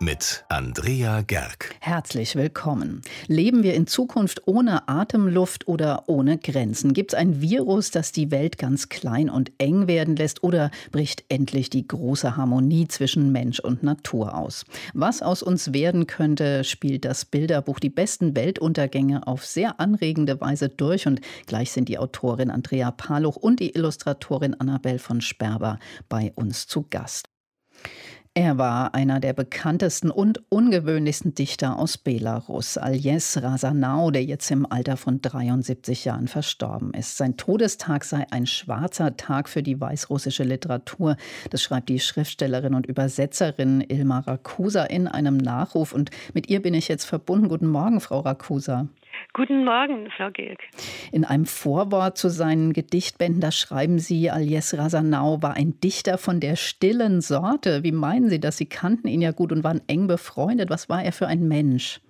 mit Andrea Gerg. Herzlich willkommen. Leben wir in Zukunft ohne Atemluft oder ohne Grenzen? Gibt es ein Virus, das die Welt ganz klein und eng werden lässt oder bricht endlich die große Harmonie zwischen Mensch und Natur aus? Was aus uns werden könnte, spielt das Bilderbuch Die besten Weltuntergänge auf sehr anregende Weise durch und gleich sind die Autorin Andrea Paluch und die Illustratorin Annabel von Sperber bei uns zu Gast. Er war einer der bekanntesten und ungewöhnlichsten Dichter aus Belarus, Aljes Razanau, der jetzt im Alter von 73 Jahren verstorben ist. Sein Todestag sei ein schwarzer Tag für die weißrussische Literatur. Das schreibt die Schriftstellerin und Übersetzerin Ilma Rakusa in einem Nachruf. Und mit ihr bin ich jetzt verbunden. Guten Morgen, Frau Rakusa. Guten Morgen, Frau Georg. In einem Vorwort zu seinen Gedichtbänden, da schreiben Sie, Alies Rasanau war ein Dichter von der stillen Sorte. Wie meinen Sie das? Sie kannten ihn ja gut und waren eng befreundet. Was war er für ein Mensch?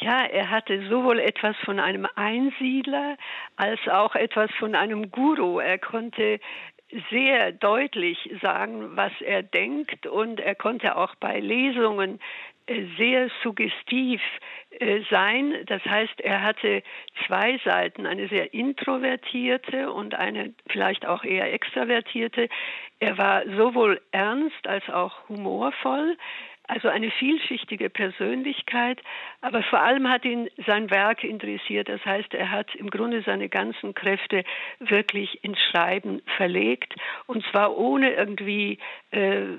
Ja, er hatte sowohl etwas von einem Einsiedler als auch etwas von einem Guru. Er konnte sehr deutlich sagen, was er denkt und er konnte auch bei Lesungen sehr suggestiv äh, sein. Das heißt, er hatte zwei Seiten, eine sehr introvertierte und eine vielleicht auch eher extravertierte. Er war sowohl ernst als auch humorvoll. Also eine vielschichtige Persönlichkeit, aber vor allem hat ihn sein Werk interessiert. Das heißt, er hat im Grunde seine ganzen Kräfte wirklich ins Schreiben verlegt und zwar ohne irgendwie äh,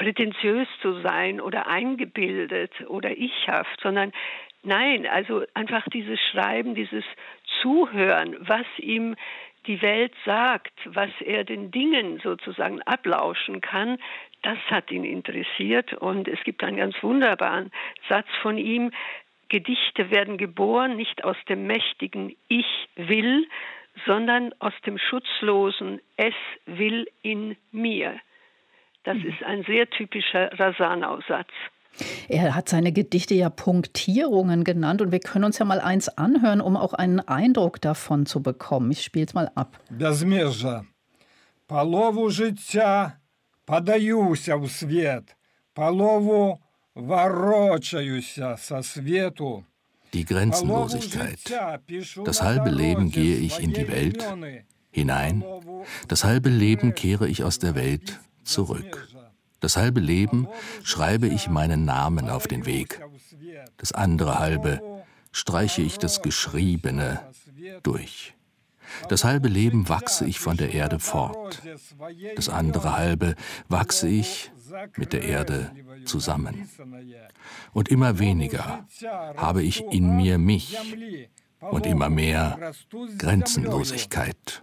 prätentiös zu sein oder eingebildet oder ichhaft, sondern nein, also einfach dieses Schreiben, dieses Zuhören, was ihm die Welt sagt, was er den Dingen sozusagen ablauschen kann, das hat ihn interessiert. Und es gibt einen ganz wunderbaren Satz von ihm, Gedichte werden geboren nicht aus dem mächtigen Ich will, sondern aus dem schutzlosen Es will in mir. Das mhm. ist ein sehr typischer Rasanau-Satz. Er hat seine Gedichte ja Punktierungen genannt und wir können uns ja mal eins anhören, um auch einen Eindruck davon zu bekommen. Ich spiele es mal ab. Безмежа. Полову життя подаюся в світ, полову ворочаюся со світу. Die Grenzenlosigkeit. Das halbe Leben gehe ich in die Welt hinein, das halbe Leben kehre ich aus der Welt zurück. Das halbe Leben schreibe ich meinen Namen auf den Weg. Das andere halbe streiche ich das Geschriebene durch. Das halbe Leben wachse ich von der Erde fort. Das andere halbe wachse ich mit der Erde zusammen. Und immer weniger habe ich in mir mich, und immer mehr Grenzenlosigkeit.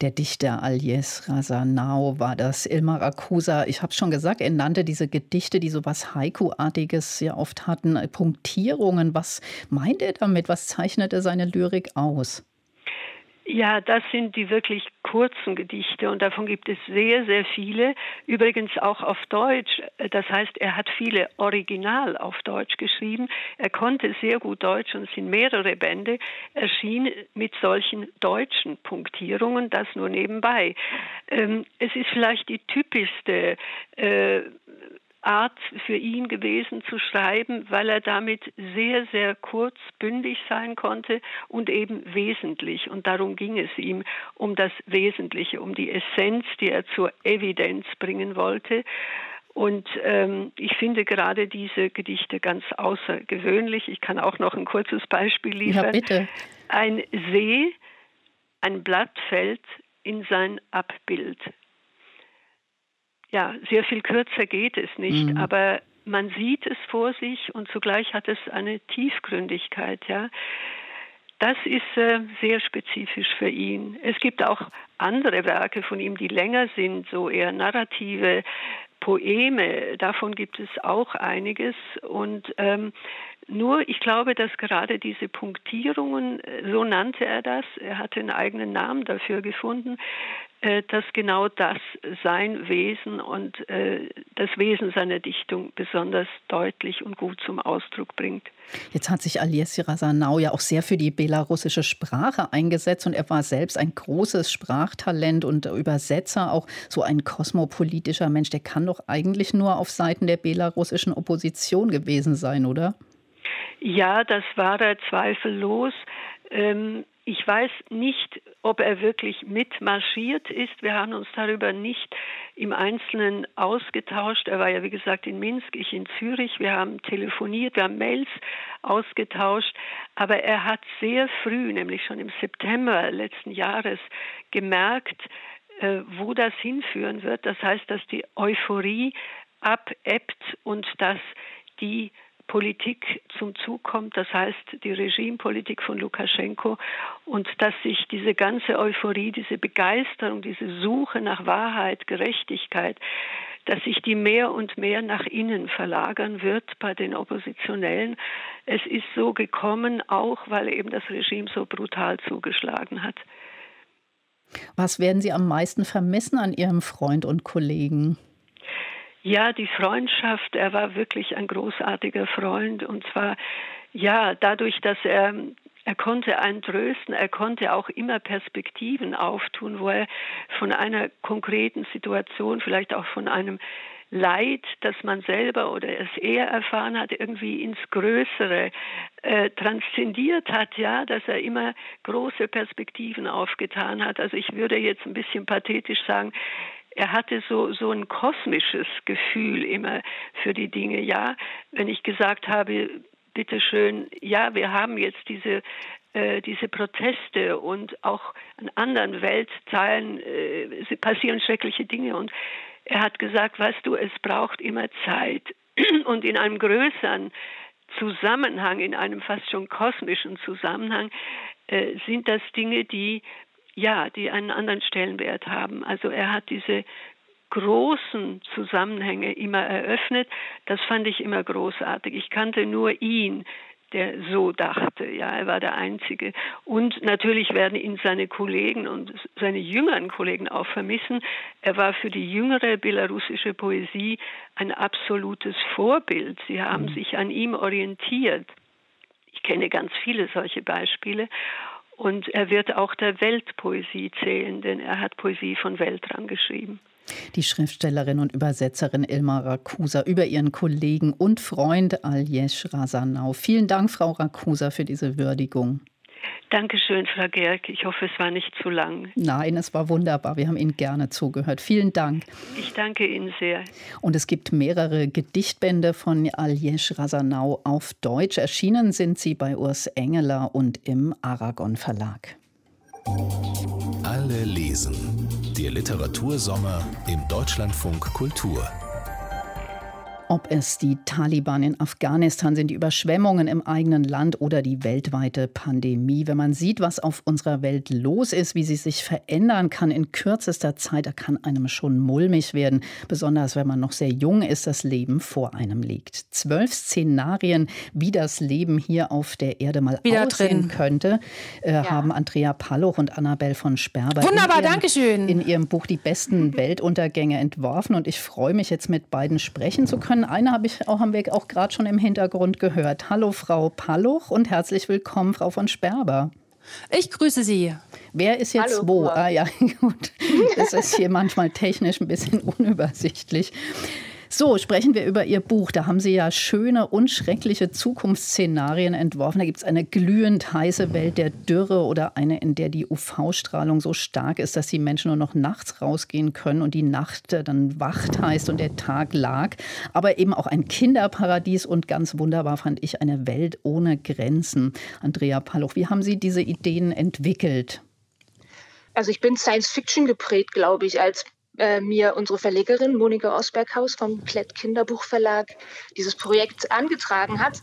Der Dichter Aljes Razanau war das. Ilmar Akusa, ich habe schon gesagt, er nannte diese Gedichte, die so was Haiku-artiges sehr oft hatten, Punktierungen. Was meint er damit? Was zeichnete seine Lyrik aus? Ja, das sind die wirklich kurzen Gedichte und davon gibt es sehr, sehr viele. Übrigens auch auf Deutsch. Das heißt, er hat viele original auf Deutsch geschrieben. Er konnte sehr gut Deutsch und es sind mehrere Bände erschienen mit solchen deutschen Punktierungen. Das nur nebenbei. Ähm, es ist vielleicht die typischste äh, Art für ihn gewesen zu schreiben, weil er damit sehr, sehr kurz, bündig sein konnte und eben wesentlich. Und darum ging es ihm, um das Wesentliche, um die Essenz, die er zur Evidenz bringen wollte. Und ähm, ich finde gerade diese Gedichte ganz außergewöhnlich. Ich kann auch noch ein kurzes Beispiel liefern. Ja, bitte. Ein See, ein Blatt fällt in sein Abbild ja, sehr viel kürzer geht es nicht, mhm. aber man sieht es vor sich und zugleich hat es eine Tiefgründigkeit, ja. Das ist äh, sehr spezifisch für ihn. Es gibt auch andere Werke von ihm, die länger sind, so eher narrative Poeme. Davon gibt es auch einiges. Und ähm, nur, ich glaube, dass gerade diese Punktierungen, so nannte er das, er hatte einen eigenen Namen dafür gefunden, äh, dass genau das sein Wesen und äh, das Wesen seiner Dichtung besonders deutlich und gut zum Ausdruck bringt. Jetzt hat sich Aliesi Rasanau ja auch sehr für die belarussische Sprache eingesetzt und er war selbst ein großes Sprachtalent und Übersetzer, auch so ein kosmopolitischer Mensch. Der kann doch eigentlich nur auf Seiten der belarussischen Opposition gewesen sein, oder? Ja, das war er zweifellos. Ähm, ich weiß nicht, ob er wirklich mitmarschiert ist. Wir haben uns darüber nicht im Einzelnen ausgetauscht. Er war ja, wie gesagt, in Minsk, ich in Zürich. Wir haben telefoniert, wir haben Mails ausgetauscht. Aber er hat sehr früh, nämlich schon im September letzten Jahres, gemerkt, äh, wo das hinführen wird. Das heißt, dass die Euphorie abebbt und dass die Politik zum Zug kommt, das heißt die Regimepolitik von Lukaschenko und dass sich diese ganze Euphorie, diese Begeisterung, diese Suche nach Wahrheit, Gerechtigkeit, dass sich die mehr und mehr nach innen verlagern wird bei den Oppositionellen. Es ist so gekommen, auch weil eben das Regime so brutal zugeschlagen hat. Was werden Sie am meisten vermissen an Ihrem Freund und Kollegen? Ja, die Freundschaft, er war wirklich ein großartiger Freund und zwar ja, dadurch, dass er er konnte einen trösten, er konnte auch immer Perspektiven auftun, wo er von einer konkreten Situation, vielleicht auch von einem Leid, das man selber oder es eher erfahren hat, irgendwie ins Größere äh, transzendiert hat, ja, dass er immer große Perspektiven aufgetan hat. Also ich würde jetzt ein bisschen pathetisch sagen, er hatte so, so ein kosmisches Gefühl immer für die Dinge. Ja, wenn ich gesagt habe, bitteschön, ja, wir haben jetzt diese äh, diese Proteste und auch an anderen Weltteilen äh, passieren schreckliche Dinge und er hat gesagt, weißt du, es braucht immer Zeit und in einem größeren Zusammenhang, in einem fast schon kosmischen Zusammenhang, äh, sind das Dinge, die ja, die einen anderen Stellenwert haben. Also er hat diese großen Zusammenhänge immer eröffnet. Das fand ich immer großartig. Ich kannte nur ihn, der so dachte. Ja, er war der Einzige. Und natürlich werden ihn seine Kollegen und seine jüngeren Kollegen auch vermissen. Er war für die jüngere belarussische Poesie ein absolutes Vorbild. Sie haben mhm. sich an ihm orientiert. Ich kenne ganz viele solche Beispiele. Und er wird auch der Weltpoesie zählen, denn er hat Poesie von Weltrang geschrieben. Die Schriftstellerin und Übersetzerin Ilma Rakusa über ihren Kollegen und Freund Aljesh Rasanau. Vielen Dank, Frau Rakusa, für diese Würdigung. Dankeschön, Frau Gerke. Ich hoffe, es war nicht zu lang. Nein, es war wunderbar. Wir haben Ihnen gerne zugehört. Vielen Dank. Ich danke Ihnen sehr. Und es gibt mehrere Gedichtbände von Aljesh Rasanau auf Deutsch. Erschienen sind sie bei Urs Engeler und im Aragon Verlag. Alle lesen. Der Literatursommer im Deutschlandfunk Kultur. Ob es die Taliban in Afghanistan sind, die Überschwemmungen im eigenen Land oder die weltweite Pandemie. Wenn man sieht, was auf unserer Welt los ist, wie sie sich verändern kann in kürzester Zeit, da kann einem schon mulmig werden. Besonders wenn man noch sehr jung ist, das Leben vor einem liegt. Zwölf Szenarien, wie das Leben hier auf der Erde mal Wieder aussehen drin. könnte, äh, ja. haben Andrea Palloch und Annabel von Sperber Wunderbar, in ihrem, in ihrem Buch Die besten Weltuntergänge entworfen. Und ich freue mich jetzt mit beiden sprechen zu können Eine habe ich auch, haben wir auch gerade schon im Hintergrund gehört. Hallo Frau Palluch und herzlich willkommen, Frau von Sperber. Ich grüße Sie. Wer ist jetzt Hallo, wo? Ah ja, gut. Das ist hier manchmal technisch ein bisschen unübersichtlich. So, sprechen wir über Ihr Buch. Da haben Sie ja schöne und schreckliche Zukunftsszenarien entworfen. Da gibt es eine glühend heiße Welt der Dürre oder eine, in der die UV-Strahlung so stark ist, dass die Menschen nur noch nachts rausgehen können und die Nacht dann Wacht heißt und der Tag lag. Aber eben auch ein Kinderparadies und ganz wunderbar fand ich eine Welt ohne Grenzen. Andrea Palluch, wie haben Sie diese Ideen entwickelt? Also ich bin Science Fiction geprägt, glaube ich, als äh, mir unsere Verlegerin Monika Osberghaus vom Klett Kinderbuchverlag dieses Projekt angetragen hat,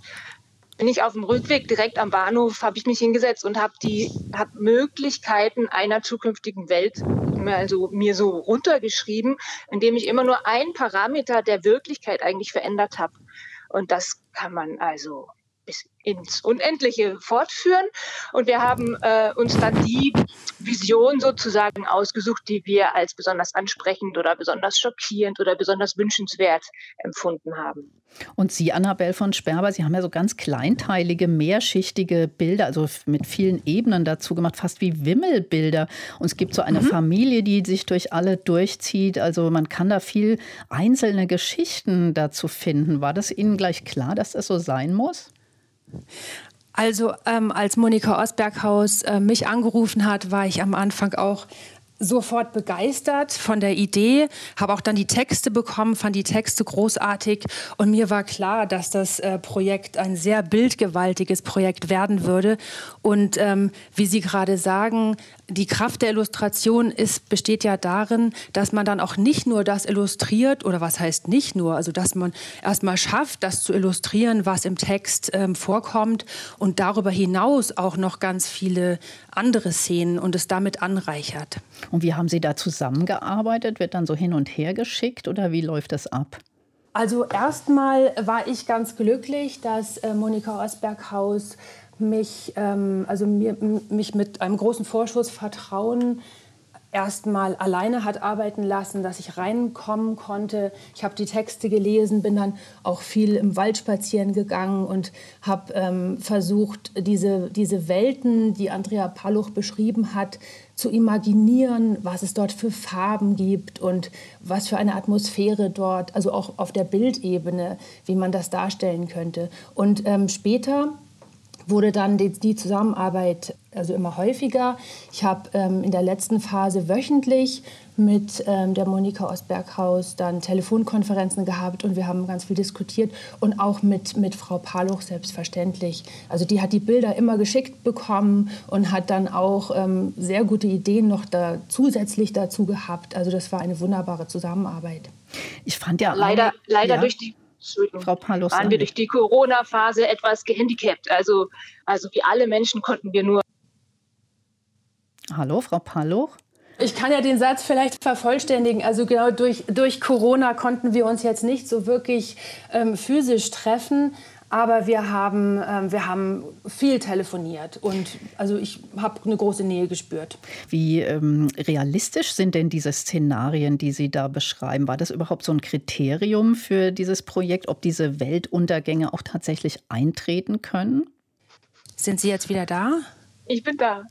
bin ich auf dem Rückweg direkt am Bahnhof, habe ich mich hingesetzt und habe die hab Möglichkeiten einer zukünftigen Welt also mir so runtergeschrieben, indem ich immer nur ein Parameter der Wirklichkeit eigentlich verändert habe. Und das kann man also ins Unendliche fortführen. Und wir haben äh, uns dann die Vision sozusagen ausgesucht, die wir als besonders ansprechend oder besonders schockierend oder besonders wünschenswert empfunden haben. Und Sie, Annabelle von Sperber, Sie haben ja so ganz kleinteilige, mehrschichtige Bilder, also mit vielen Ebenen dazu gemacht, fast wie Wimmelbilder. Und es gibt so eine mhm. Familie, die sich durch alle durchzieht. Also man kann da viel einzelne Geschichten dazu finden. War das Ihnen gleich klar, dass das so sein muss? Also ähm, als Monika Osberghaus äh, mich angerufen hat, war ich am Anfang auch sofort begeistert von der Idee, habe auch dann die Texte bekommen, fand die Texte großartig und mir war klar, dass das äh, Projekt ein sehr bildgewaltiges Projekt werden würde. Und ähm, wie Sie gerade sagen, die Kraft der Illustration ist, besteht ja darin, dass man dann auch nicht nur das illustriert, oder was heißt nicht nur, also dass man erstmal schafft, das zu illustrieren, was im Text ähm, vorkommt und darüber hinaus auch noch ganz viele andere Szenen und es damit anreichert. Und wie haben Sie da zusammengearbeitet? Wird dann so hin und her geschickt oder wie läuft das ab? Also erstmal war ich ganz glücklich, dass äh, Monika Osberghaus mich, ähm, also mir, mich mit einem großen Vorschuss Vertrauen erstmal alleine hat arbeiten lassen, dass ich reinkommen konnte. Ich habe die Texte gelesen, bin dann auch viel im Wald spazieren gegangen und habe ähm, versucht, diese, diese Welten, die Andrea Paluch beschrieben hat, zu imaginieren, was es dort für Farben gibt und was für eine Atmosphäre dort, also auch auf der Bildebene, wie man das darstellen könnte. Und ähm, später wurde dann die, die Zusammenarbeit also immer häufiger. Ich habe ähm, in der letzten Phase wöchentlich mit ähm, der Monika Osberghaus dann Telefonkonferenzen gehabt und wir haben ganz viel diskutiert und auch mit, mit Frau Paluch selbstverständlich. Also die hat die Bilder immer geschickt bekommen und hat dann auch ähm, sehr gute Ideen noch da zusätzlich dazu gehabt. Also das war eine wunderbare Zusammenarbeit. Ich fand ja leider, leider ja. durch die Frau Palos waren wir durch die Corona-Phase etwas gehandicapt. Also, also wie alle Menschen konnten wir nur. Hallo, Frau Paloch? Ich kann ja den Satz vielleicht vervollständigen. Also genau durch, durch Corona konnten wir uns jetzt nicht so wirklich ähm, physisch treffen. Aber wir haben, ähm, wir haben viel telefoniert und also ich habe eine große Nähe gespürt. Wie ähm, realistisch sind denn diese Szenarien, die Sie da beschreiben? War das überhaupt so ein Kriterium für dieses Projekt, ob diese Weltuntergänge auch tatsächlich eintreten können? Sind Sie jetzt wieder da? Ich bin da.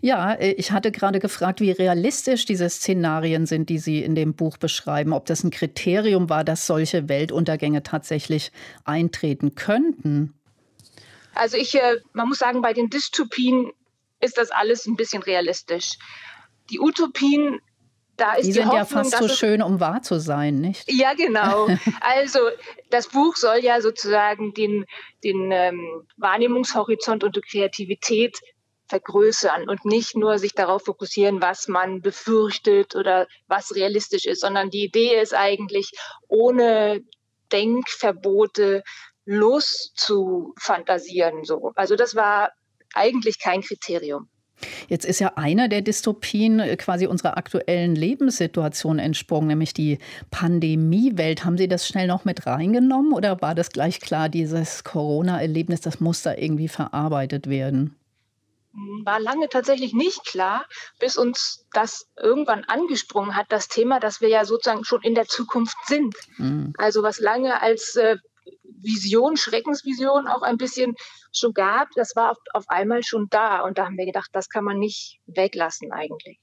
Ja, äh, ich hatte gerade gefragt, wie realistisch diese Szenarien sind, die Sie in dem Buch beschreiben. Ob das ein Kriterium war, dass solche Weltuntergänge tatsächlich eintreten könnten. Also ich, äh, man muss sagen, bei den Dystopien ist das alles ein bisschen realistisch. Die Utopien, da ist die, die sind Hoffnung, ja fast so schön, um wahr zu sein, nicht? Ja, genau. Also das Buch soll ja sozusagen den, den ähm, Wahrnehmungshorizont und die Kreativität vergrößern und nicht nur sich darauf fokussieren, was man befürchtet oder was realistisch ist, sondern die Idee ist eigentlich, ohne Denkverbote loszufantasieren. So. Also das war eigentlich kein Kriterium. Jetzt ist ja einer der Dystopien äh, quasi unserer aktuellen Lebenssituation entsprungen, nämlich die Pandemiewelt. Haben Sie das schnell noch mit reingenommen oder war das gleich klar, dieses Corona-Erlebnis, das muss da irgendwie verarbeitet werden? War lange tatsächlich nicht klar, bis uns das irgendwann angesprungen hat, das Thema, dass wir ja sozusagen schon in der Zukunft sind. Mhm. Also was lange als äh, Vision, Schreckensvision auch ein bisschen schon gab, das war auf, auf einmal schon da. Und da haben wir gedacht, das kann man nicht weglassen eigentlich.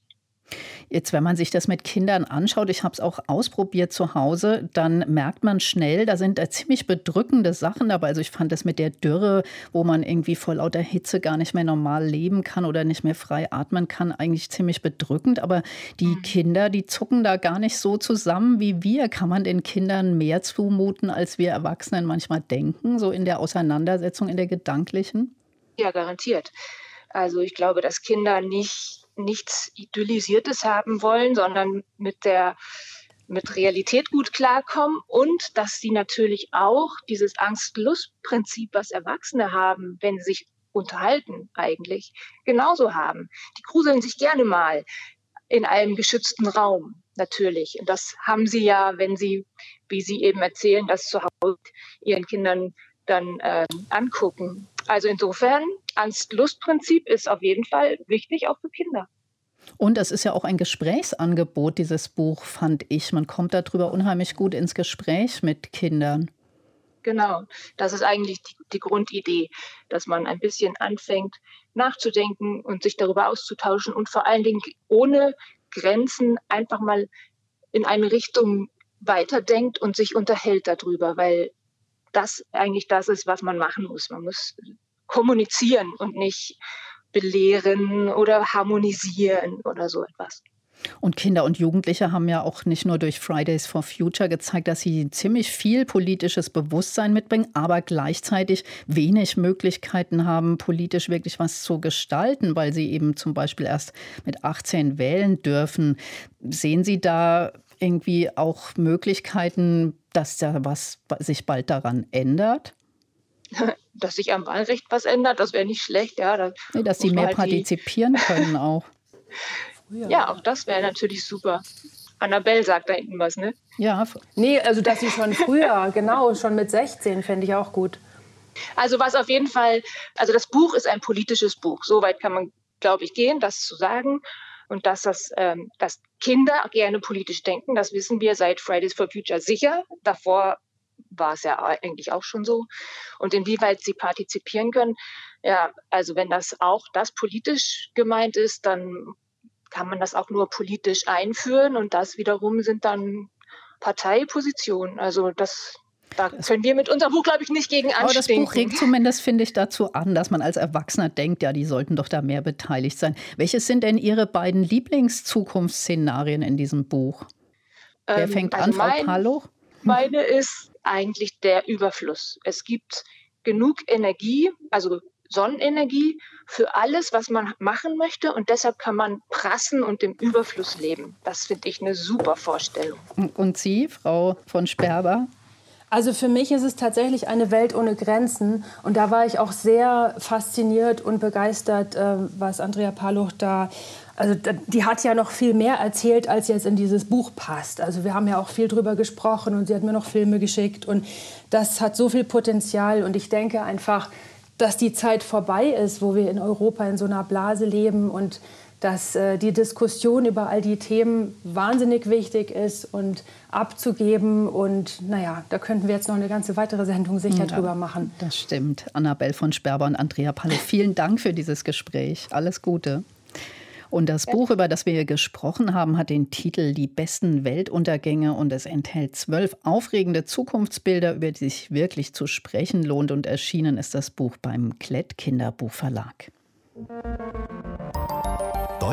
Jetzt, wenn man sich das mit Kindern anschaut, ich habe es auch ausprobiert zu Hause, dann merkt man schnell, da sind da ziemlich bedrückende Sachen dabei. Also ich fand das mit der Dürre, wo man irgendwie vor lauter Hitze gar nicht mehr normal leben kann oder nicht mehr frei atmen kann, eigentlich ziemlich bedrückend. Aber die mhm. Kinder, die zucken da gar nicht so zusammen wie wir. Kann man den Kindern mehr zumuten, als wir Erwachsenen manchmal denken, so in der Auseinandersetzung, in der gedanklichen? Ja, garantiert. Also ich glaube, dass Kinder nicht nichts Idyllisiertes haben wollen, sondern mit der mit Realität gut klarkommen und dass sie natürlich auch dieses Angst-Lust-Prinzip, was Erwachsene haben, wenn sie sich unterhalten eigentlich, genauso haben. Die gruseln sich gerne mal in einem geschützten Raum, natürlich. Und das haben sie ja, wenn sie, wie sie eben erzählen, das zu Hause ihren Kindern dann äh, angucken. Also insofern, Angst-Lust-Prinzip ist auf jeden Fall wichtig, auch für Kinder. Und es ist ja auch ein Gesprächsangebot, dieses Buch, fand ich. Man kommt darüber unheimlich gut ins Gespräch mit Kindern. Genau, das ist eigentlich die, die, Grundidee, dass man ein bisschen anfängt nachzudenken und sich darüber auszutauschen und vor allen Dingen ohne Grenzen einfach mal in eine Richtung weiterdenkt und sich unterhält darüber, weil das eigentlich das ist, was man machen muss. Man muss kommunizieren und nicht belehren oder harmonisieren oder so etwas. Und Kinder und Jugendliche haben ja auch nicht nur durch Fridays for Future gezeigt, dass sie ziemlich viel politisches Bewusstsein mitbringen, aber gleichzeitig wenig Möglichkeiten haben, politisch wirklich was zu gestalten, weil sie eben zum Beispiel erst mit 18 wählen dürfen. Sehen Sie da irgendwie auch Möglichkeiten, dass da was sich bald daran ändert? Dass sich am Wahlrecht was ändert, das wäre nicht schlecht, ja. Da nee, dass sie mehr halt partizipieren können auch. Ja, auch das wäre natürlich super. Annabelle sagt da hinten was, ne? Ja. Nee, also dass sie schon früher, genau, schon mit 16 fände ich auch gut. Also was auf jeden Fall, also das Buch ist ein politisches Buch. Soweit kann man, glaube ich, gehen, das zu sagen. Und dass, das, ähm, dass Kinder gerne politisch denken, das wissen wir seit Fridays for Future sicher. Davor war es ja eigentlich auch schon so. Und inwieweit sie partizipieren können, ja, also wenn das auch das politisch gemeint ist, dann kann man das auch nur politisch einführen und das wiederum sind dann Parteipositionen. Also das da können wir mit unserem Buch, glaube ich, nicht gegen anstinken. Aber das Buch regt zumindest, finde ich, dazu an, dass man als Erwachsener denkt, ja, die sollten doch da mehr beteiligt sein. Welches sind denn Ihre beiden Lieblingszukunftsszenarien in diesem Buch? Wer ähm, fängt also an, Frau mein, Paloch? Meine ist eigentlich der Überfluss. Es gibt genug Energie, also Sonnenenergie für alles, was man machen möchte. Und deshalb kann man prassen und im Überfluss leben. Das finde ich eine super Vorstellung. Und Sie, Frau von Sperber? Also für mich ist es tatsächlich eine Welt ohne Grenzen. Und da war ich auch sehr fasziniert und begeistert, äh, was Andrea Paloch da also die hat ja noch viel mehr erzählt, als jetzt in dieses Buch passt. Also wir haben ja auch viel drüber gesprochen und sie hat mir noch Filme geschickt und das hat so viel Potenzial und ich denke einfach, dass die Zeit vorbei ist, wo wir in Europa in so einer Blase leben und dass äh, die Diskussion über all die Themen wahnsinnig wichtig ist und abzugeben. Und naja, da könnten wir jetzt noch eine ganze weitere Sendung sicher ja, drüber machen. Das stimmt. Annabelle von Sperber und Andrea Palle, vielen Dank für dieses Gespräch. Alles Gute. Und das Buch, über das wir hier gesprochen haben, hat den Titel Die besten Weltuntergänge und es enthält zwölf aufregende Zukunftsbilder, über die sich wirklich zu sprechen lohnt. Und erschienen ist das Buch beim Klett Kinderbuchverlag.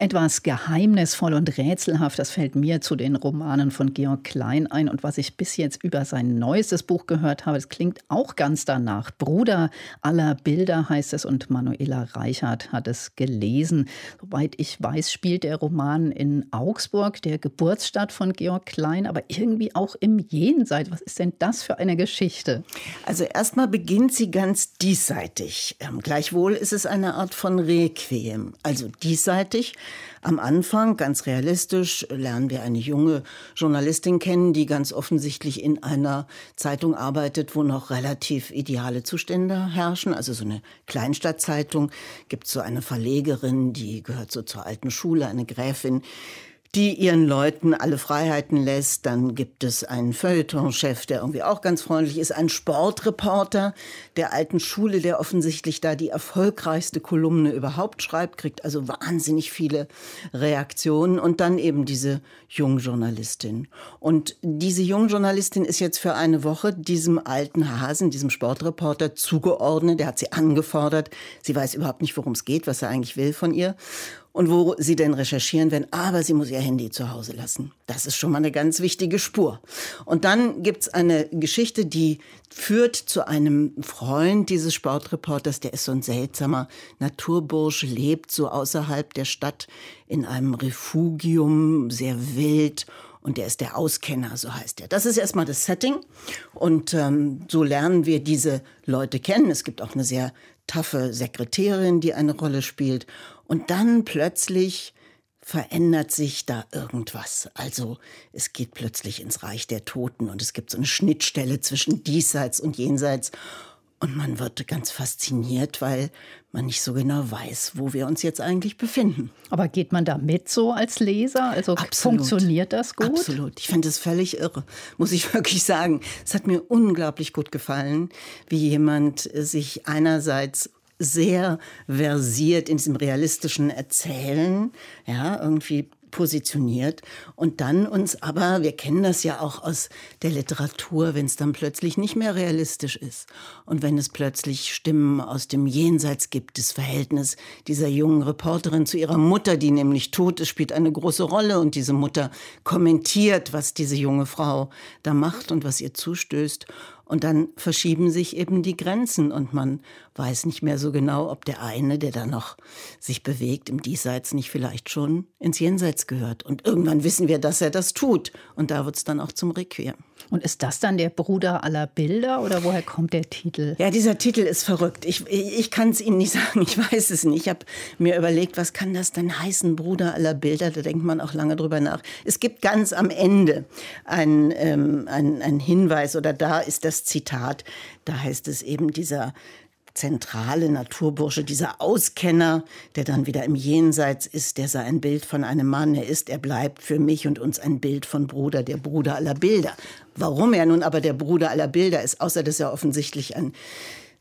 etwas geheimnisvoll und rätselhaft, das fällt mir zu den Romanen von Georg Klein ein. Und was ich bis jetzt über sein neuestes Buch gehört habe, das klingt auch ganz danach. Bruder aller Bilder heißt es und Manuela Reichert hat es gelesen. Soweit ich weiß, spielt der Roman in Augsburg, der Geburtsstadt von Georg Klein, aber irgendwie auch im Jenseits. Was ist denn das für eine Geschichte? Also erstmal beginnt sie ganz diesseitig. Ähm, gleichwohl ist es eine Art von Requiem. Also diesseitig am Anfang, ganz realistisch, lernen wir eine junge Journalistin kennen, die ganz offensichtlich in einer Zeitung arbeitet, wo noch relativ ideale Zustände herrschen. Also so eine Kleinstadtzeitung gibt so eine Verlegerin, die gehört so zur alten Schule, eine Gräfin, die ihren Leuten alle Freiheiten lässt. Dann gibt es einen Feuilletonchef, der irgendwie auch ganz freundlich ist, ein Sportreporter der alten Schule, der offensichtlich da die erfolgreichste Kolumne überhaupt schreibt, kriegt also wahnsinnig viele Reaktionen und dann eben diese Jungjournalistin. Und diese Jungjournalistin ist jetzt für eine Woche diesem alten Hasen, diesem Sportreporter zugeordnet. Der hat sie angefordert. Sie weiß überhaupt nicht, worum es geht, was er eigentlich will von ihr und wo sie denn recherchieren werden. Aber sie muss ihr Handy zu Hause lassen. Das ist schon mal eine ganz wichtige Spur. Und dann gibt's eine Geschichte, die führt zu einem Freund dieses Sportreporters, der ist so ein seltsamer Naturbursche, lebt so außerhalb der Stadt in einem Refugium, sehr wild und der ist der Auskenner, so heißt er. Das ist erstmal das Setting und ähm, so lernen wir diese Leute kennen. Es gibt auch eine sehr taffe Sekretärin, die eine Rolle spielt und dann plötzlich verändert sich da irgendwas. Also es geht plötzlich ins Reich der Toten und es gibt so eine Schnittstelle zwischen diesseits und jenseits. Und man wird ganz fasziniert, weil man nicht so genau weiß, wo wir uns jetzt eigentlich befinden. Aber geht man da mit so als Leser? Also Absolut. funktioniert das gut? Absolut. Ich finde es völlig irre, muss ich wirklich sagen. Es hat mir unglaublich gut gefallen, wie jemand sich einerseits sehr versiert in diesem realistischen Erzählen, ja, irgendwie positioniert. Und dann uns aber, wir kennen das ja auch aus der Literatur, wenn es dann plötzlich nicht mehr realistisch ist und wenn es plötzlich Stimmen aus dem Jenseits gibt, das Verhältnis dieser jungen Reporterin zu ihrer Mutter, die nämlich tot ist, spielt eine große Rolle und diese Mutter kommentiert, was diese junge Frau da macht und was ihr zustößt und dann verschieben sich eben die Grenzen und man weiß nicht mehr so genau, ob der eine, der da noch sich bewegt im Diesseits, nicht vielleicht schon ins Jenseits gehört. Und irgendwann wissen wir, dass er das tut. Und da wird es dann auch zum Requiem. Und ist das dann der Bruder aller Bilder oder woher kommt der Titel? Ja, dieser Titel ist verrückt. Ich, ich kann es Ihnen nicht sagen, ich weiß es nicht. Ich habe mir überlegt, was kann das denn heißen, Bruder aller Bilder? Da denkt man auch lange drüber nach. Es gibt ganz am Ende einen ähm, ein Hinweis oder da ist das Zitat. Da heißt es eben, dieser zentrale Naturbursche, dieser Auskenner, der dann wieder im Jenseits ist, der sei ein Bild von einem Mann. Er ist, er bleibt für mich und uns ein Bild von Bruder, der Bruder aller Bilder. Warum er nun aber der Bruder aller Bilder ist, außer dass er offensichtlich ein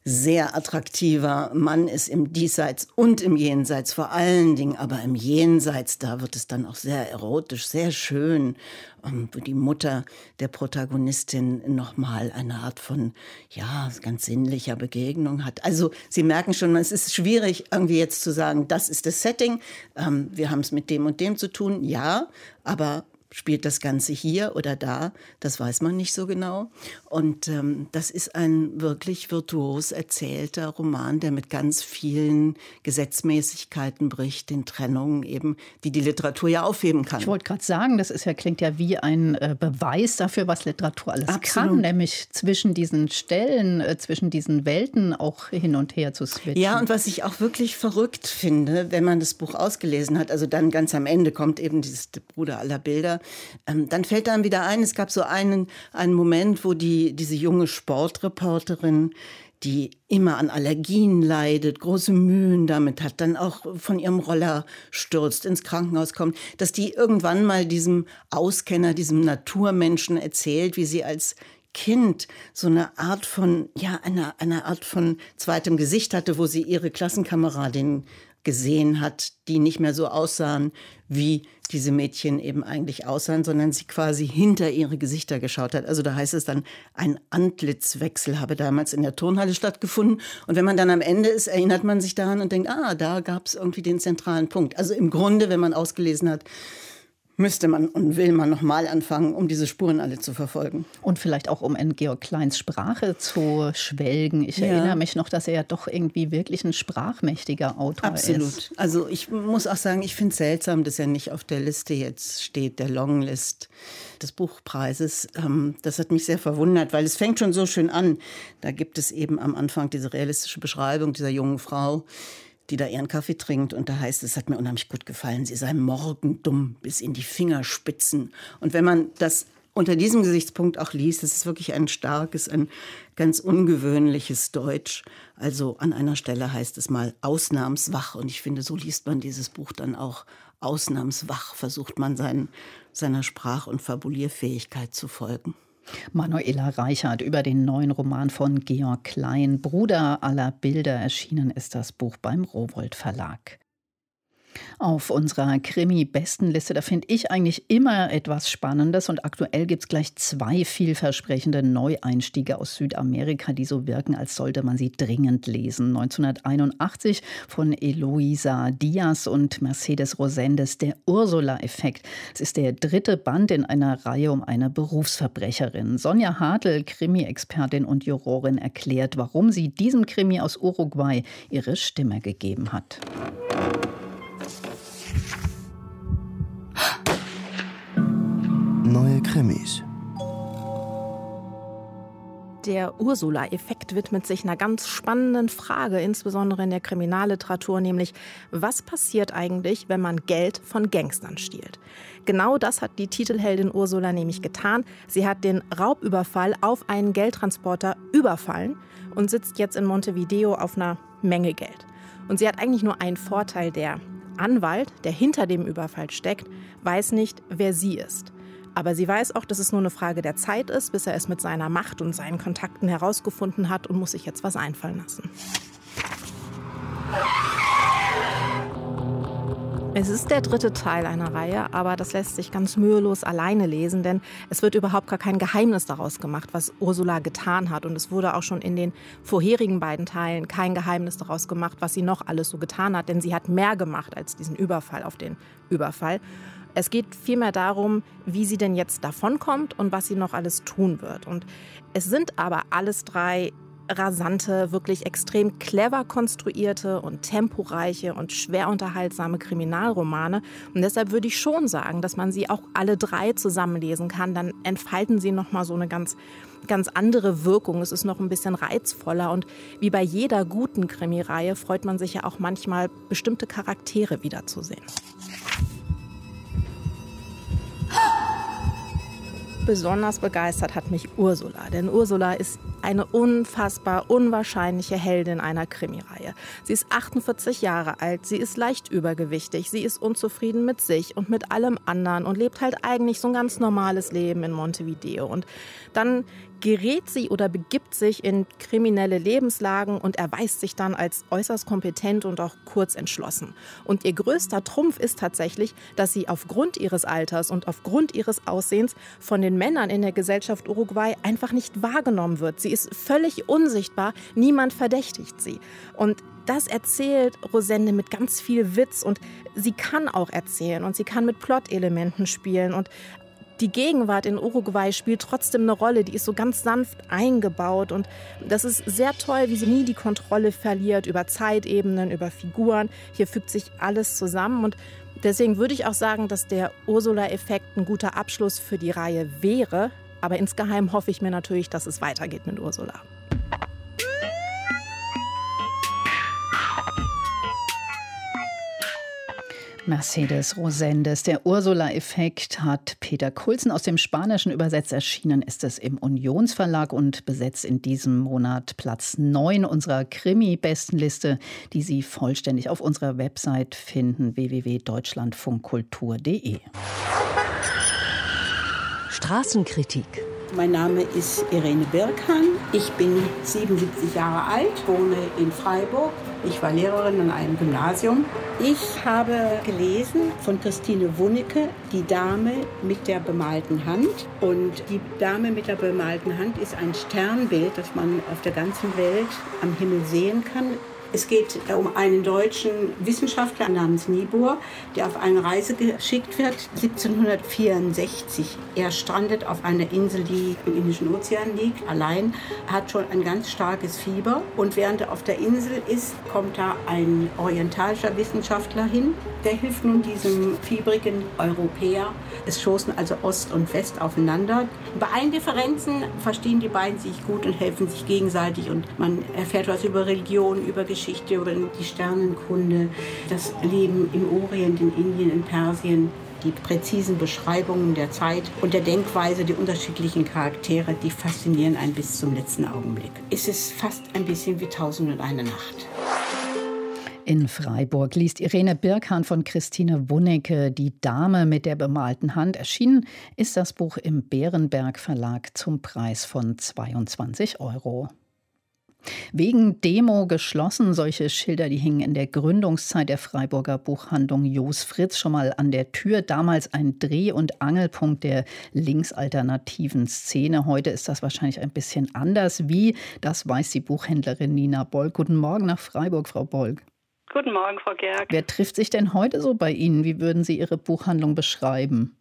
sehr attraktiver Mann ist im Diesseits und im Jenseits, vor allen Dingen aber im Jenseits, da wird es dann auch sehr erotisch, sehr schön, ähm, wo die Mutter der Protagonistin nochmal eine Art von, ja, ganz sinnlicher Begegnung hat. Also Sie merken schon, es ist schwierig irgendwie jetzt zu sagen, das ist das Setting, ähm, wir haben es mit dem und dem zu tun, ja, aber Spielt das Ganze hier oder da? Das weiß man nicht so genau. Und ähm, das ist ein wirklich virtuos erzählter Roman, der mit ganz vielen Gesetzmäßigkeiten bricht, den Trennungen eben, die die Literatur ja aufheben kann. Ich wollte gerade sagen, das ist ja, klingt ja wie ein äh, Beweis dafür, was Literatur alles Absolut. kann, nämlich zwischen diesen Stellen, äh, zwischen diesen Welten auch hin und her zu switchen. Ja, und was ich auch wirklich verrückt finde, wenn man das Buch ausgelesen hat, also dann ganz am Ende kommt eben dieses Bruder aller Bilder, ähm, dann fällt einem wieder ein, es gab so einen, einen Moment, wo die, diese junge Sportreporterin, die immer an Allergien leidet, große Mühen damit hat, dann auch von ihrem Roller stürzt, ins Krankenhaus kommt, dass die irgendwann mal diesem Auskenner, diesem Naturmenschen erzählt, wie sie als Kind so eine Art von, ja, eine, eine Art von zweitem Gesicht hatte, wo sie ihre Klassenkameradin gesehen hat, die nicht mehr so aussahen, wie diese Mädchen eben eigentlich aussahen, sondern sie quasi hinter ihre Gesichter geschaut hat. Also da heißt es dann, ein Antlitzwechsel habe damals in der Turnhalle stattgefunden. Und wenn man dann am Ende ist, erinnert man sich daran und denkt, ah, da gab es irgendwie den zentralen Punkt. Also im Grunde, wenn man ausgelesen hat, müsste man und will man nochmal anfangen, um diese Spuren alle zu verfolgen. Und vielleicht auch um in Georg Kleins Sprache zu schwelgen. Ich ja. erinnere mich noch, dass er ja doch irgendwie wirklich ein sprachmächtiger Autor Absolut. ist. Absolut. Also ich muss auch sagen, ich finde es seltsam, dass er nicht auf der Liste jetzt steht, der Longlist des Buchpreises. Ähm, das hat mich sehr verwundert, weil es fängt schon so schön an. Da gibt es eben am Anfang diese realistische Beschreibung dieser jungen Frau, die da ihren Kaffee trinkt. Und da heißt es, hat mir unheimlich gut gefallen, sie sei morgendumm bis in die Fingerspitzen. Und wenn man das unter diesem Gesichtspunkt auch liest, das ist wirklich ein starkes, ein ganz ungewöhnliches Deutsch. Also an einer Stelle heißt es mal ausnahmswach. Und ich finde, so liest man dieses Buch dann auch ausnahmswach, versucht man seinen, seiner Sprach- und Fabulierfähigkeit zu folgen. Manuela Reichert über den neuen Roman von Georg Klein, Bruder aller Bilder, erschienen ist das Buch beim Rowold Verlag. Auf unserer Krimi-Bestenliste, da finde ich eigentlich immer etwas Spannendes und aktuell gibt es gleich zwei vielversprechende Neueinstiege aus Südamerika, die so wirken, als sollte man sie dringend lesen. 1981 von Eloisa Diaz und Mercedes Rosendes, der Ursula-Effekt. Es ist der dritte Band in einer Reihe um eine Berufsverbrecherin. Sonja Hartl, Krimi-Expertin und Jurorin, erklärt, warum sie diesem Krimi aus Uruguay ihre Stimme gegeben hat. Neue Krimis. Der Ursula-Effekt widmet sich einer ganz spannenden Frage, insbesondere in der Kriminalliteratur, nämlich was passiert eigentlich, wenn man Geld von Gangstern stiehlt? Genau das hat die Titelheldin Ursula nämlich getan. Sie hat den Raubüberfall auf einen Geldtransporter überfallen und sitzt jetzt in Montevideo auf einer Menge Geld. Und sie hat eigentlich nur einen Vorteil, der Anwalt, der hinter dem Überfall steckt, weiß nicht, wer sie ist. Aber sie weiß auch, dass es nur eine Frage der Zeit ist, bis er es mit seiner Macht und seinen Kontakten herausgefunden hat und muss sich jetzt was einfallen lassen. Es ist der dritte Teil einer Reihe, aber das lässt sich ganz mühelos alleine lesen, denn es wird überhaupt gar kein Geheimnis daraus gemacht, was Ursula getan hat. Und es wurde auch schon in den vorherigen beiden Teilen kein Geheimnis daraus gemacht, was sie noch alles so getan hat, denn sie hat mehr gemacht als diesen Überfall auf den Überfall. Es geht vielmehr darum, wie sie denn jetzt davonkommt und was sie noch alles tun wird. Und es sind aber alles drei rasante, wirklich extrem clever konstruierte und temporeiche und schwer unterhaltsame Kriminalromane. Und deshalb würde ich schon sagen, dass man sie auch alle drei zusammenlesen kann. Dann entfalten sie nochmal so eine ganz, ganz andere Wirkung. Es ist noch ein bisschen reizvoller. Und wie bei jeder guten Krimireihe freut man sich ja auch manchmal, bestimmte Charaktere wiederzusehen. Besonders begeistert hat mich Ursula, denn Ursula ist eine unfassbar unwahrscheinliche Heldin einer Krimireihe. Sie ist 48 Jahre alt, sie ist leicht übergewichtig, sie ist unzufrieden mit sich und mit allem anderen und lebt halt eigentlich so ein ganz normales Leben in Montevideo. Und dann gerät sie oder begibt sich in kriminelle Lebenslagen und erweist sich dann als äußerst kompetent und auch kurz entschlossen. Und ihr größter Trumpf ist tatsächlich, dass sie aufgrund ihres Alters und aufgrund ihres Aussehens von den Männern in der Gesellschaft Uruguay einfach nicht wahrgenommen wird. Sie ist völlig unsichtbar, niemand verdächtigt sie. Und das erzählt Rosende mit ganz viel Witz und sie kann auch erzählen und sie kann mit Plot-Elementen spielen und die Gegenwart in Uruguay spielt trotzdem eine Rolle. Die ist so ganz sanft eingebaut und das ist sehr toll, wie sie nie die Kontrolle verliert über Zeitebenen, über Figuren. Hier fügt sich alles zusammen und deswegen würde ich auch sagen, dass der Ursula-Effekt ein guter Abschluss für die Reihe wäre. Aber insgeheim hoffe ich mir natürlich, dass es weitergeht mit Ursula. Mercedes Rosendes. Der Ursula-Effekt hat Peter Kulzen aus dem Spanischen übersetzt. Erschienen ist es im Unionsverlag und besetzt in diesem Monat Platz 9 unserer Krimi-Bestenliste, die Sie vollständig auf unserer Website finden: www.deutschlandfunkkultur.de. Straßenkritik mein Name ist Irene Birkan. Ich bin 77 Jahre alt, wohne in Freiburg. Ich war Lehrerin an einem Gymnasium. Ich habe gelesen von Christine Wunnecke, Die Dame mit der bemalten Hand. Und die Dame mit der bemalten Hand ist ein Sternbild, das man auf der ganzen Welt am Himmel sehen kann. Es geht um einen deutschen Wissenschaftler namens Niebuhr, der auf eine Reise geschickt wird, 1764. Er strandet auf einer Insel, die im Indischen Ozean liegt, allein, hat schon ein ganz starkes Fieber. Und während er auf der Insel ist, kommt da ein orientalischer Wissenschaftler hin. Der hilft nun diesem fiebrigen Europäer. Es stoßen also Ost und West aufeinander. Bei allen Differenzen verstehen die beiden sich gut und helfen sich gegenseitig. Und man erfährt was über Religion, über Geschichte Geschichte, über die Sternenkunde, das Leben im Orient, in Indien, in Persien, die präzisen Beschreibungen der Zeit und der Denkweise, die unterschiedlichen Charaktere, die faszinieren einen bis zum letzten Augenblick. Es ist fast ein bisschen wie Tausend und eine Nacht. In Freiburg liest Irene Birkhahn von Christine Wunnecke Die Dame mit der bemalten Hand. Erschienen ist das Buch im Bärenberg Verlag zum Preis von 22 Euro. Wegen Demo geschlossen. Solche Schilder, die hingen in der Gründungszeit der Freiburger Buchhandlung Jos Fritz schon mal an der Tür. Damals ein Dreh- und Angelpunkt der linksalternativen Szene. Heute ist das wahrscheinlich ein bisschen anders. Wie, das weiß die Buchhändlerin Nina Bolk. Guten Morgen nach Freiburg, Frau Bolk. Guten Morgen, Frau Gerg. Wer trifft sich denn heute so bei Ihnen? Wie würden Sie Ihre Buchhandlung beschreiben?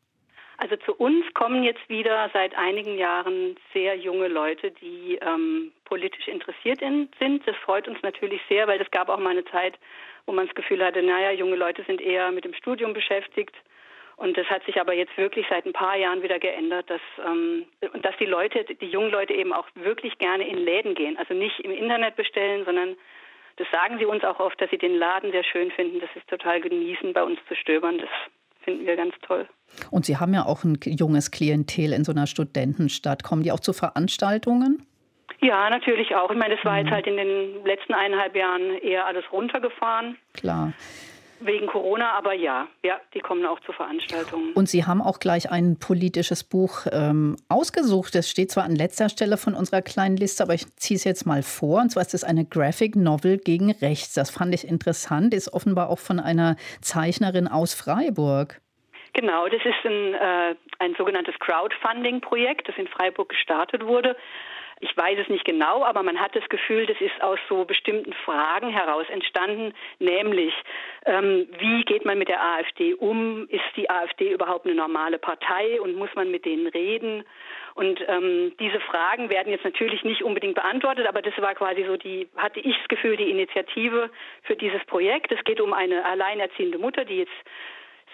Also zu uns kommen jetzt wieder seit einigen Jahren sehr junge Leute, die ähm, politisch interessiert in, sind. Das freut uns natürlich sehr, weil es gab auch mal eine Zeit, wo man das Gefühl hatte, naja, junge Leute sind eher mit dem Studium beschäftigt Und das hat sich aber jetzt wirklich seit ein paar Jahren wieder geändert, dass, ähm, und dass die Leute, die jungen Leute eben auch wirklich gerne in Läden gehen. Also nicht im Internet bestellen, sondern das sagen sie uns auch oft, dass sie den Laden sehr schön finden, dass sie es total genießen, bei uns zu stöbern. Das finden wir ganz toll. Und Sie haben ja auch ein junges Klientel in so einer Studentenstadt. Kommen die auch zu Veranstaltungen? Ja, natürlich auch. Ich meine, das war jetzt mhm. halt in den letzten eineinhalb Jahren eher alles runtergefahren. Klar. Wegen Corona, aber ja, ja, die kommen auch zu Veranstaltungen. Und Sie haben auch gleich ein politisches Buch ähm, ausgesucht. Das steht zwar an letzter Stelle von unserer kleinen Liste, aber ich ziehe es jetzt mal vor. Und zwar ist es eine Graphic Novel gegen Rechts. Das fand ich interessant, ist offenbar auch von einer Zeichnerin aus Freiburg. Genau, das ist ein, äh, ein sogenanntes Crowdfunding-Projekt, das in Freiburg gestartet wurde. Ich weiß es nicht genau, aber man hat das Gefühl, das ist aus so bestimmten Fragen heraus entstanden, nämlich ähm, wie geht man mit der AfD um? Ist die AfD überhaupt eine normale Partei und muss man mit denen reden? Und ähm, diese Fragen werden jetzt natürlich nicht unbedingt beantwortet, aber das war quasi so die, hatte ich das Gefühl, die Initiative für dieses Projekt. Es geht um eine alleinerziehende Mutter, die jetzt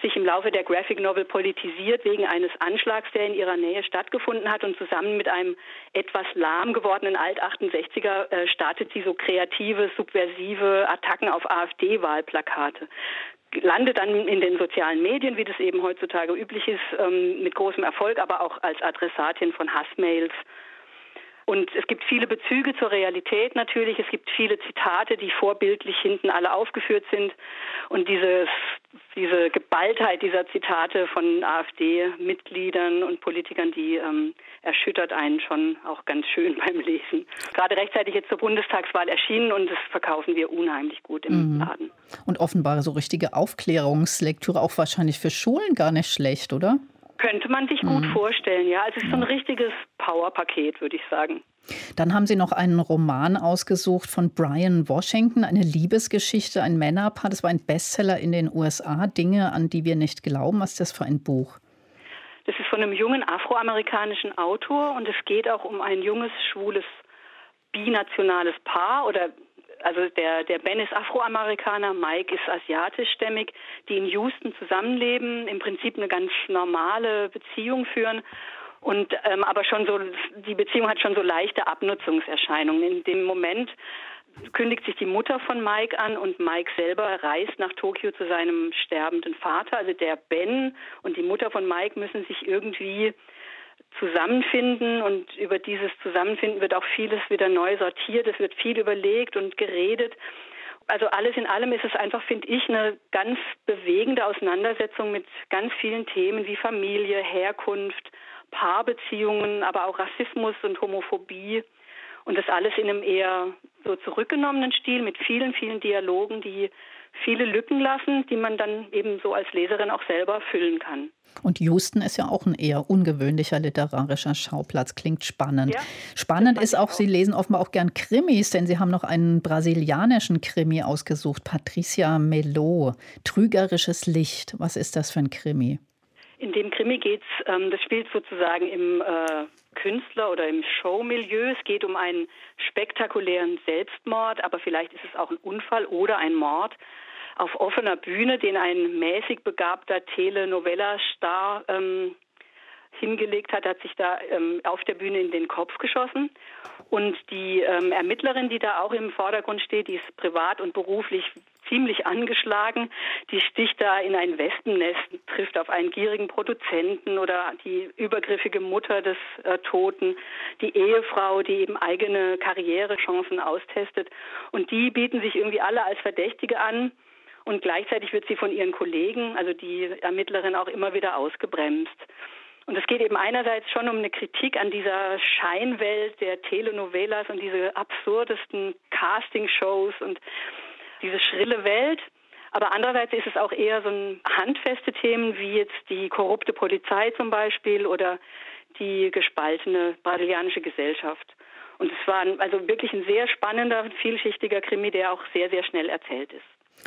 sich im Laufe der Graphic Novel politisiert wegen eines Anschlags, der in ihrer Nähe stattgefunden hat und zusammen mit einem etwas lahm gewordenen Alt-68er äh, startet sie so kreative, subversive Attacken auf AfD-Wahlplakate landet dann in den sozialen Medien, wie das eben heutzutage üblich ist, ähm, mit großem Erfolg, aber auch als Adressatin von Hassmails und es gibt viele Bezüge zur Realität natürlich. Es gibt viele Zitate, die vorbildlich hinten alle aufgeführt sind. Und dieses, diese Geballtheit dieser Zitate von AfD-Mitgliedern und Politikern, die ähm, erschüttert einen schon auch ganz schön beim Lesen. Gerade rechtzeitig jetzt zur Bundestagswahl erschienen und das verkaufen wir unheimlich gut im mhm. Laden. Und offenbar so richtige Aufklärungslektüre auch wahrscheinlich für Schulen gar nicht schlecht, oder? Könnte man sich gut mhm. vorstellen, ja. Also es ist so ein richtiges Powerpaket, würde ich sagen. Dann haben Sie noch einen Roman ausgesucht von Brian Washington, eine Liebesgeschichte, ein Männerpaar. Das war ein Bestseller in den USA. Dinge, an die wir nicht glauben. Was ist das für ein Buch? Das ist von einem jungen afroamerikanischen Autor und es geht auch um ein junges, schwules, binationales Paar oder also der, der Ben ist Afroamerikaner, Mike ist asiatischstämmig, die in Houston zusammenleben, im Prinzip eine ganz normale Beziehung führen. Und ähm, aber schon so, die Beziehung hat schon so leichte Abnutzungserscheinungen. In dem Moment kündigt sich die Mutter von Mike an und Mike selber reist nach Tokio zu seinem sterbenden Vater. Also der Ben und die Mutter von Mike müssen sich irgendwie zusammenfinden und über dieses Zusammenfinden wird auch vieles wieder neu sortiert, es wird viel überlegt und geredet. Also alles in allem ist es einfach, finde ich, eine ganz bewegende Auseinandersetzung mit ganz vielen Themen wie Familie, Herkunft, Paarbeziehungen, aber auch Rassismus und Homophobie. Und das alles in einem eher so zurückgenommenen Stil mit vielen, vielen Dialogen, die viele Lücken lassen, die man dann eben so als Leserin auch selber füllen kann. Und Houston ist ja auch ein eher ungewöhnlicher literarischer Schauplatz. Klingt spannend. Ja, spannend ist auch, auch, Sie lesen offenbar auch gern Krimis, denn Sie haben noch einen brasilianischen Krimi ausgesucht. Patricia Melo, Trügerisches Licht. Was ist das für ein Krimi? In dem Krimi geht's, ähm, das spielt sozusagen im äh, Künstler- oder im Showmilieu. Es geht um einen spektakulären Selbstmord, aber vielleicht ist es auch ein Unfall oder ein Mord auf offener Bühne, den ein mäßig begabter Telenovella-Star ähm, hingelegt hat, hat sich da ähm, auf der Bühne in den Kopf geschossen. Und die ähm, Ermittlerin, die da auch im Vordergrund steht, die ist privat und beruflich ziemlich angeschlagen. Die sticht da in ein Wespennest, trifft auf einen gierigen Produzenten oder die übergriffige Mutter des äh, Toten, die Ehefrau, die eben eigene Karrierechancen austestet. Und die bieten sich irgendwie alle als Verdächtige an. Und gleichzeitig wird sie von ihren Kollegen, also die Ermittlerin, auch immer wieder ausgebremst. Und es geht eben einerseits schon um eine Kritik an dieser Scheinwelt der Telenovelas und diese absurdesten Castingshows und diese schrille Welt. Aber andererseits ist es auch eher so ein handfeste Themen wie jetzt die korrupte Polizei zum Beispiel oder die gespaltene brasilianische Gesellschaft. Und es war also wirklich ein sehr spannender, vielschichtiger Krimi, der auch sehr, sehr schnell erzählt ist.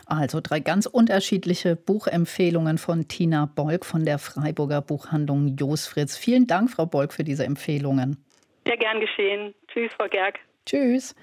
Also drei ganz unterschiedliche Buchempfehlungen von Tina Bolk von der Freiburger Buchhandlung Jos Fritz. Vielen Dank, Frau Bolk, für diese Empfehlungen. Sehr gern geschehen. Tschüss, Frau Gerg. Tschüss.